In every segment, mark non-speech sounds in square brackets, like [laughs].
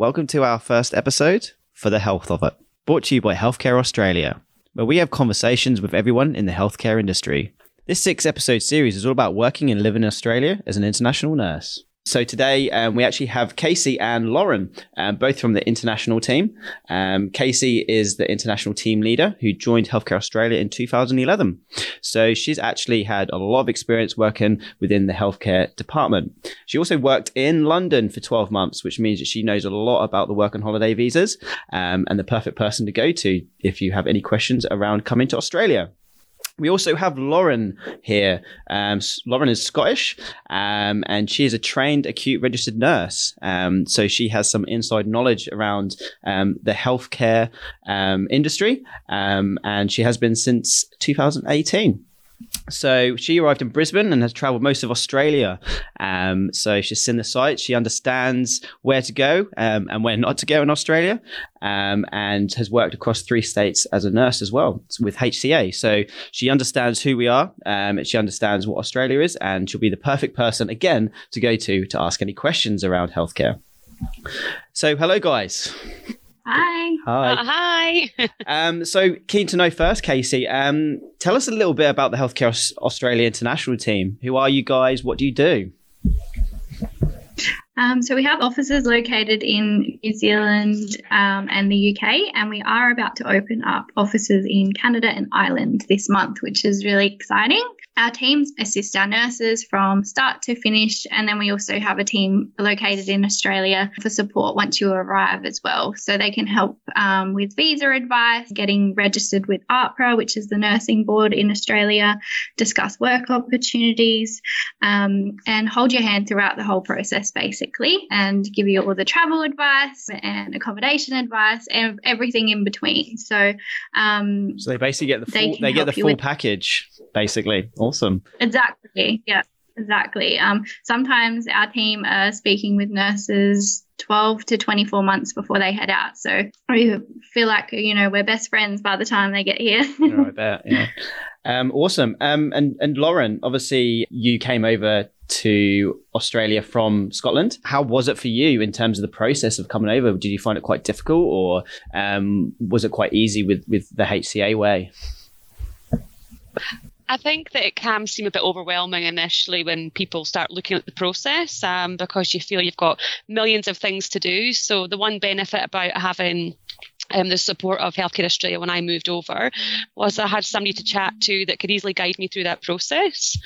Welcome to our first episode for the health of it, brought to you by Healthcare Australia, where we have conversations with everyone in the healthcare industry. This six episode series is all about working and living in Australia as an international nurse. So today um, we actually have Casey and Lauren, um, both from the international team. Um, Casey is the international team leader who joined Healthcare Australia in 2011. So she's actually had a lot of experience working within the healthcare department. She also worked in London for 12 months, which means that she knows a lot about the work and holiday visas um, and the perfect person to go to if you have any questions around coming to Australia. We also have Lauren here. Um, Lauren is Scottish um, and she is a trained acute registered nurse. Um, so she has some inside knowledge around um, the healthcare um, industry um, and she has been since 2018. So she arrived in Brisbane and has travelled most of Australia. Um, so she's seen the sights. She understands where to go um, and where not to go in Australia, um, and has worked across three states as a nurse as well with HCA. So she understands who we are. Um, she understands what Australia is, and she'll be the perfect person again to go to to ask any questions around healthcare. So hello, guys. Hi. Hi. Uh, hi. [laughs] um, so keen to know first, Casey. Um, tell us a little bit about the Healthcare Australia international team. Who are you guys? What do you do? Um, so we have offices located in New Zealand um, and the UK, and we are about to open up offices in Canada and Ireland this month, which is really exciting. Our teams assist our nurses from start to finish, and then we also have a team located in Australia for support once you arrive as well. So they can help um, with visa advice, getting registered with AHPRA, which is the nursing board in Australia, discuss work opportunities, um, and hold your hand throughout the whole process basically, and give you all the travel advice and accommodation advice and everything in between. So, um, so they basically get the full, they they, get the full package, basically. Awesome. Exactly. Yeah, exactly. Um, sometimes our team are speaking with nurses 12 to 24 months before they head out. So we feel like, you know, we're best friends by the time they get here. Yeah, [laughs] I bet. Yeah. Um, awesome. Um, and and Lauren, obviously you came over to Australia from Scotland. How was it for you in terms of the process of coming over? Did you find it quite difficult, or um, was it quite easy with with the HCA way? I think that it can seem a bit overwhelming initially when people start looking at the process um, because you feel you've got millions of things to do. So, the one benefit about having um, the support of Healthcare Australia when I moved over was I had somebody to chat to that could easily guide me through that process.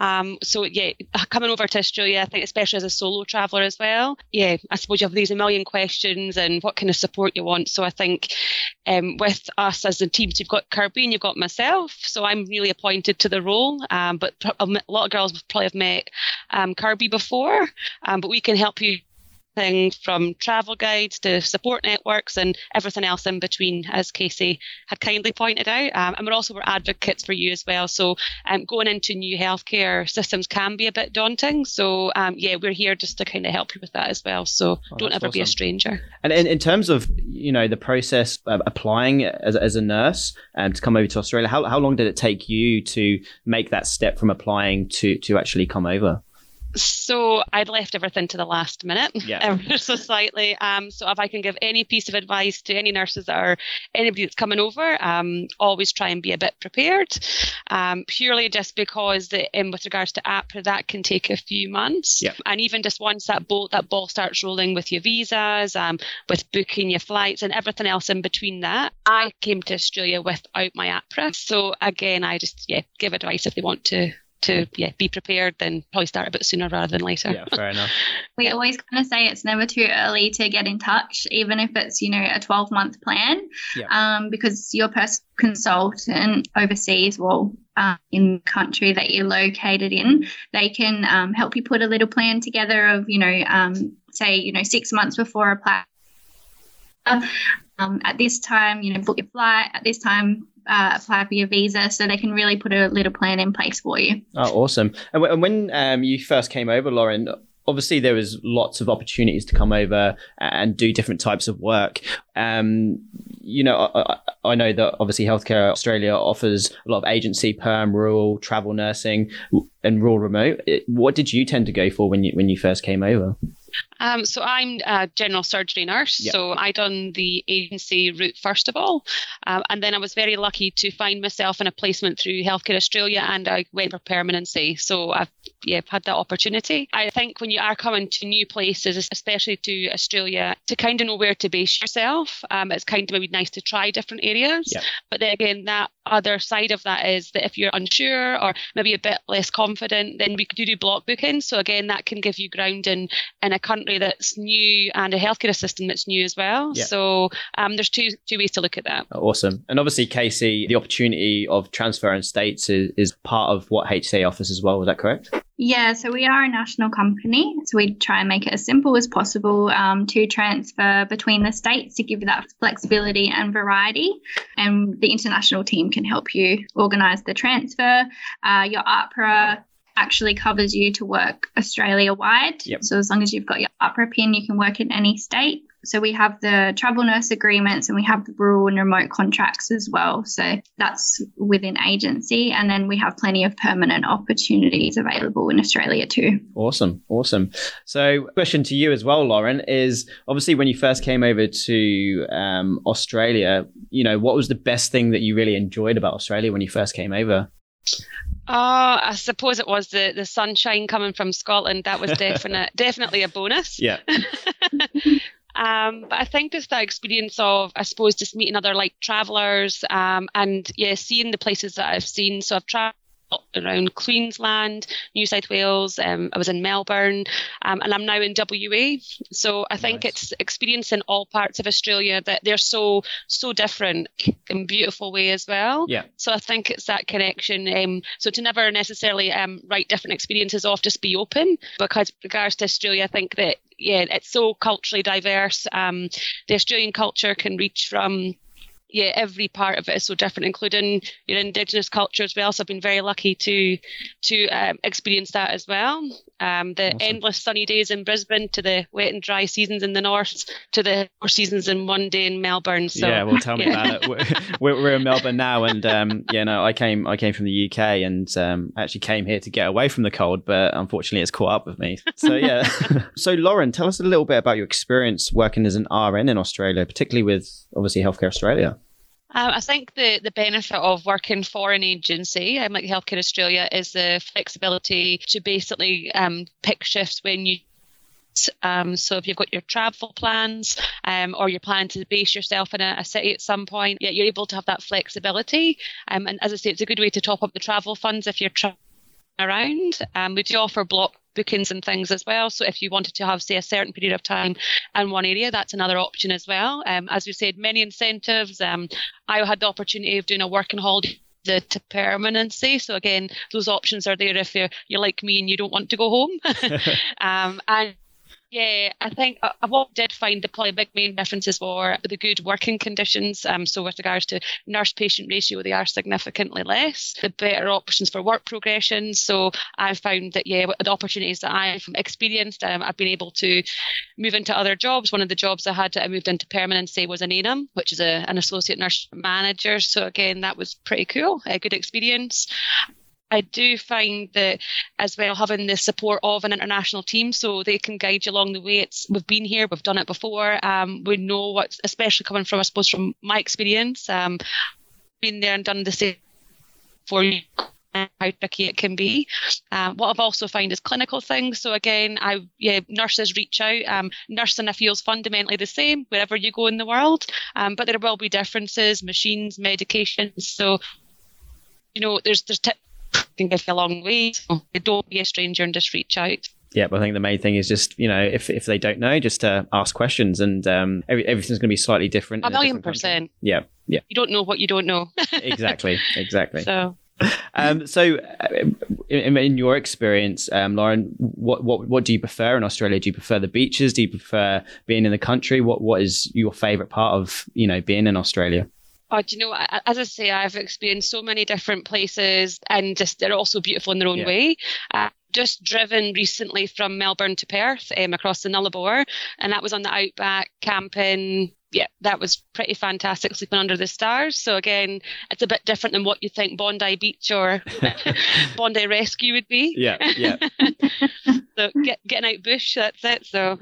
Um, so yeah, coming over to Australia, I think especially as a solo traveller as well, yeah, I suppose you have these a million questions and what kind of support you want. So I think um, with us as a team, so you've got Kirby and you've got myself. So I'm really appointed to the role, um, but a lot of girls probably have met um, Kirby before, um, but we can help you things from travel guides to support networks and everything else in between, as Casey had kindly pointed out. Um, and we're also we're advocates for you as well. So um, going into new healthcare systems can be a bit daunting. So um, yeah, we're here just to kind of help you with that as well. So Oh, don't ever be a stranger. And in, in terms of you know the process of applying as, as a nurse um, to come over to Australia, how, how long did it take you to make that step from applying to to actually come over? So I'd left everything to the last minute, Yeah. [laughs] ever so slightly. Um, so if I can give any piece of advice to any nurses that are anybody that's coming over, um, always try and be a bit prepared. Um, purely just because the, um, with regards to AHPRA, that can take a few months. Yeah. And even just once that ball that ball starts rolling with your visas, um, with booking your flights and everything else in between that, I came to Australia without my AHPRA. So again, I just yeah give advice if they want to. To yeah, be prepared, then probably start a bit sooner rather than later. Yeah, fair [laughs] enough. we always kind of say it's never too early to get in touch, even if it's, you know, a 12 month plan, Yeah. um, because your personal consultant overseas, well, uh, in the country that you're located in, they can um, help you put a little plan together of, you know, um, say, you know, six months before a plan. Um, at this time, you know, book your flight. At this time, uh, apply for your visa, so they can really put a little plan in place for you. Oh, awesome! And, w- and when um, you first came over, Lauren, obviously there was lots of opportunities to come over and do different types of work. Um, you know, I, I- know that obviously Healthcare Australia offers a lot of agency, perm, rural, travel nursing, and rural remote. What did you tend to go for when you when you first came over? Um, so I'm a general surgery nurse. Yep. So I done the agency route first of all, um, and then I was very lucky to find myself in a placement through Healthcare Australia, and I went for permanency. So I've yeah had that opportunity. I think when you are coming to new places, especially to Australia, to kind of know where to base yourself, um, it's kind of maybe nice to try different areas. Yep. But then again, that other side of that is that if you're unsure or maybe a bit less confident, then we do do block bookings. So again, that can give you grounding in a country that's new and a healthcare system that's new as well. Yeah. So um, there's two two ways to look at that. Awesome. And obviously, Casey, the opportunity of transferring states is, is part of what HCA offers as well. Is that correct? Yeah, so we are a national company, so we try and make it as simple as possible um, to transfer between the states to give you that flexibility and variety. And the international team can help you organise the transfer. Uh, your AHPRA actually covers you to work Australia wide. Yep. So as long as you've got your AHPRA pin, you can work in any state. So we have the travel nurse agreements and we have the rural and remote contracts as well. So that's within agency. And then we have plenty of permanent opportunities available in Australia too. Awesome. Awesome. So, question to you as well, Lauren, is obviously when you first came over to um, Australia, you know, what was the best thing that you really enjoyed about Australia when you first came over? Uh, I suppose it was the, the sunshine coming from Scotland. That was [laughs] definite, definitely a bonus. Yeah. [laughs] [laughs] Um, but I think it's that experience of, I suppose, just meeting other like travelers um, and yeah, seeing the places that I've seen. So I've traveled around Queensland, New South Wales. Um, I was in Melbourne, um, and I'm now in WA. So I think Nice. it's experiencing all parts of Australia that they're so so different in beautiful way as well. Yeah. So I think it's that connection. Um, so to never necessarily um, write different experiences off, just be open. Because regards to Australia, I think that yeah, it's so culturally diverse. Um, the Australian culture can reach from yeah, every part of it is so different, including your Indigenous culture as well. So I've been very lucky to to um, experience that as well. Um, the Awesome. endless sunny days in Brisbane, to the wet and dry seasons in the north, to the four seasons in one day in Melbourne. So yeah, well, tell me yeah. about it. We're, we're, in Melbourne now, and um, yeah, no, I came, I came from the UK, and um, actually came here to get away from the cold, but unfortunately, it's caught up with me. So [laughs] yeah. so Lauren, tell us a little bit about your experience working as an RN in Australia, particularly with obviously Healthcare Australia. Um, I think the, the benefit of working for an agency, um, like Healthcare Australia, is the flexibility to basically um, pick shifts when you. Um, so if you've got your travel plans um, or you're planning to base yourself in a, a city at some point, yeah, you're able to have that flexibility. Um, and as I say, it's a good way to top up the travel funds if you're traveling around. Um, we do offer block bookings and things as well. So if you wanted to have, say, a certain period of time in one area, that's another option as well. Um, as we said, many incentives. Um, I had the opportunity of doing a working holiday the to permanency. So again, those options are there if you're you're like me and you don't want to go home. [laughs] [laughs] um, and yeah, I think uh, what I did find the probably big main differences were the good working conditions. Um, so with regards to nurse-patient ratio, they are significantly less. The better options for work progression. So I found that yeah, the opportunities that I've experienced, um, I've been able to move into other jobs. One of the jobs I had I moved into permanency was an ANUM, which is a, an associate nurse manager. So again, that was pretty cool, a good experience. I do find that as well having the support of an international team, so they can guide you along the way. It's we've been here, we've done it before. Um, we know what's especially coming from, I suppose, from my experience. Um, been there and done the same for you. How tricky it can be. Um, what I've also found is clinical things. So again, I yeah, nurses reach out. Um, nursing I feel is fundamentally the same wherever you go in the world, um, but there will be differences, machines, medications. So you know, there's there's can you a long way. So don't be a stranger and just reach out. Yeah, but I think the main thing is just you know if, if they don't know, just to ask questions, and um, every, everything's going to be slightly different. A million different percent. Yeah, yeah, You don't know what you don't know. [laughs] exactly, exactly. so Um, so, uh, in, in your experience, um, Lauren, what, what what do you prefer in Australia? Do you prefer the beaches? Do you prefer being in the country? What what is your favourite part of you know being in Australia? Oh, do you know, as I say, I've experienced so many different places and just they're also beautiful in their own Yeah. way. Uh, just driven recently from Melbourne to Perth um, across the Nullarbor, and that was on the outback camping. Yeah, that was pretty fantastic sleeping under the stars. So again, it's a bit different than what you think Bondi Beach or [laughs] [laughs] Bondi Rescue would be. Yeah, yeah. [laughs] so get, getting out bush, that's it. So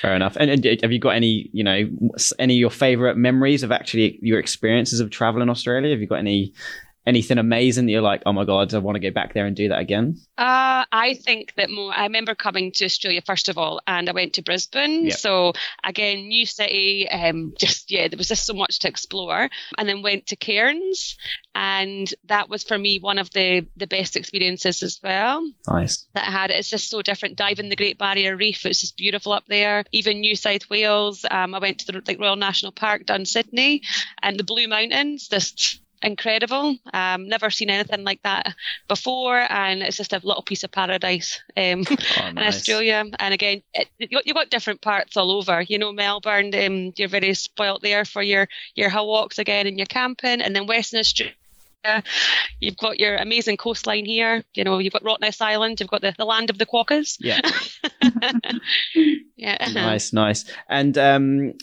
fair enough. And, and, uh, have you got any, you know, any of your favorite memories of actually your experiences of travel in Australia? Have you got any anything amazing that you're like, oh my god, I want to go back there and do that again? Uh, I think that more. I remember coming to Australia first of all, and I went to Brisbane. Yep. So again, new city. Um, just yeah, there was just so much to explore, and then went to Cairns, and that was for me one of the the best experiences as well. Nice. That I had. It's just so different. Diving the Great Barrier Reef. It's just beautiful up there. Even New South Wales. Um, I went to the like Royal National Park down Sydney, and the Blue Mountains. Just incredible. Um, never seen anything like that before, and it's just a little piece of paradise um, [laughs] oh, in Australia. And again, it, you've got different parts all over. You know, Melbourne, um, you're very spoilt there for your your hill walks again and your camping, and then Western Australia. You've got your amazing coastline here. You know, you've got Rottnest Island. You've got the, the land of the quokkas. Yeah. [laughs] [laughs] yeah. Nice, nice. And um,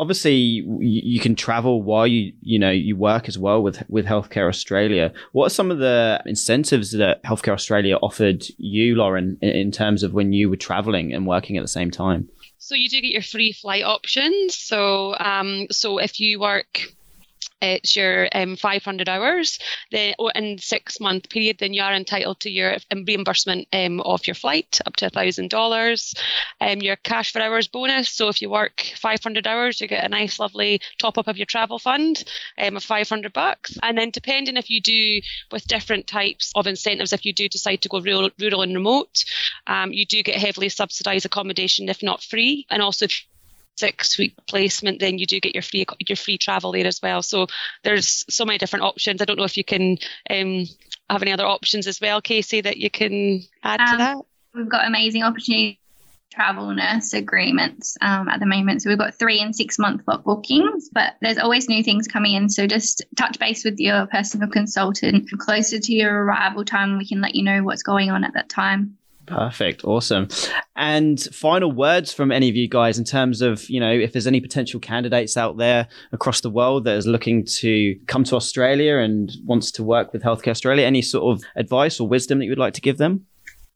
obviously you, can travel while you you know you work as well with with Healthcare Australia. What are some of the incentives that Healthcare Australia offered you, Lauren, in, in terms of when you were traveling and working at the same time? So you do get your free flight options. So um, so if you work it's your um, 500 hours then oh, in six month period then you are entitled to your reimbursement um, of your flight up to a thousand dollars um, your cash for hours bonus. So if you work 500 hours you get a nice lovely top up of your travel fund um, of 500 bucks. And then depending if you do with different types of incentives if you do decide to go rural, rural and remote um, you do get heavily subsidized accommodation if not free. And also six week placement, then you do get your free your free travel there as well. So there's so many different options. I don't know if you can um, have any other options as well, Casey, that you can add um, to that. We've got amazing opportunities travel nurse agreements um, at the moment. So we've got three and six month bookings, but there's always new things coming in. So just touch base with your personal consultant closer to your arrival time. We can let you know what's going on at that time. Perfect. Awesome. And final words from any of you guys in terms of, you know, if there's any potential candidates out there across the world that is looking to come to Australia and wants to work with Healthcare Australia, any sort of advice or wisdom that you would like to give them?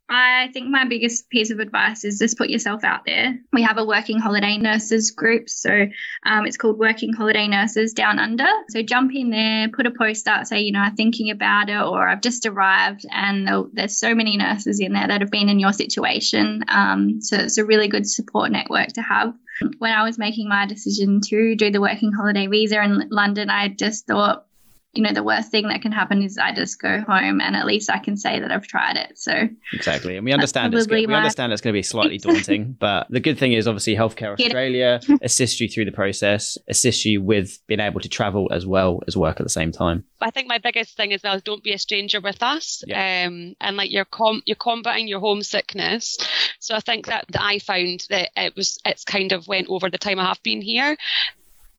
I think my biggest piece of advice is just put yourself out there. We have a working holiday nurses group, so um, it's called Working Holiday Nurses Down Under. So jump in there, put a post out, say, you know, I'm thinking about it, or I've just arrived, and there's so many nurses in there that have been in your situation. Um, so it's a really good support network to have. When I was making my decision to do the working holiday visa in London, I just thought, you know, the worst thing that can happen is I just go home and at least I can say that I've tried it. So exactly, and we understand it's go- we my- understand it's going to be slightly daunting, [laughs] but the good thing is obviously Healthcare Australia [laughs] assists you through the process, assists you with being able to travel as well as work at the same time. I think my biggest thing as well is don't be a stranger with us, yeah. um, and like you're com- you're combating your homesickness. So I think that, that I found that it was it's kind of went over the time I have been here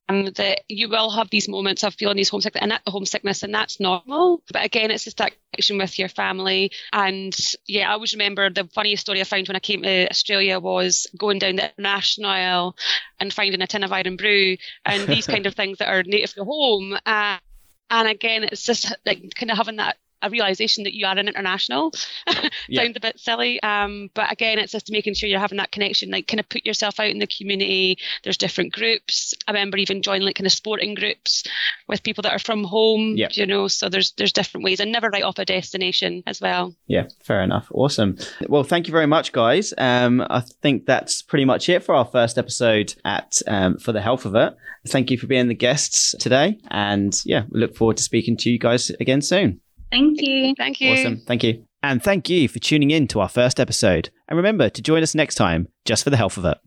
um, that you will have these moments of feeling these homesick and that homesickness, and that's normal. But again, it's just that connection with your family. And yeah, I always remember the funniest story I found when I came to Australia was going down the international and finding a tin of Irn-Bru and these [laughs] kind of things that are native to home. Uh, and again, it's just like kind of having that a realization that you are an international. [laughs] yeah. Sounds a bit silly, um, but again, it's just making sure you're having that connection, like kind of put yourself out in the community. There's different groups. I remember even joining like kind of sporting groups with people that are from home. Yeah. You know, so there's there's different ways, and never write off a destination as well. Yeah, fair enough. Awesome. Well, thank you very much, guys. Um, I think that's pretty much it for our first episode at um, for the health of it. Thank you for being the guests today, and yeah, we look forward to speaking to you guys again soon. Thank you. Thank you. Awesome. Thank you. And thank you for tuning in to our first episode. And remember to join us next time just for the health of it.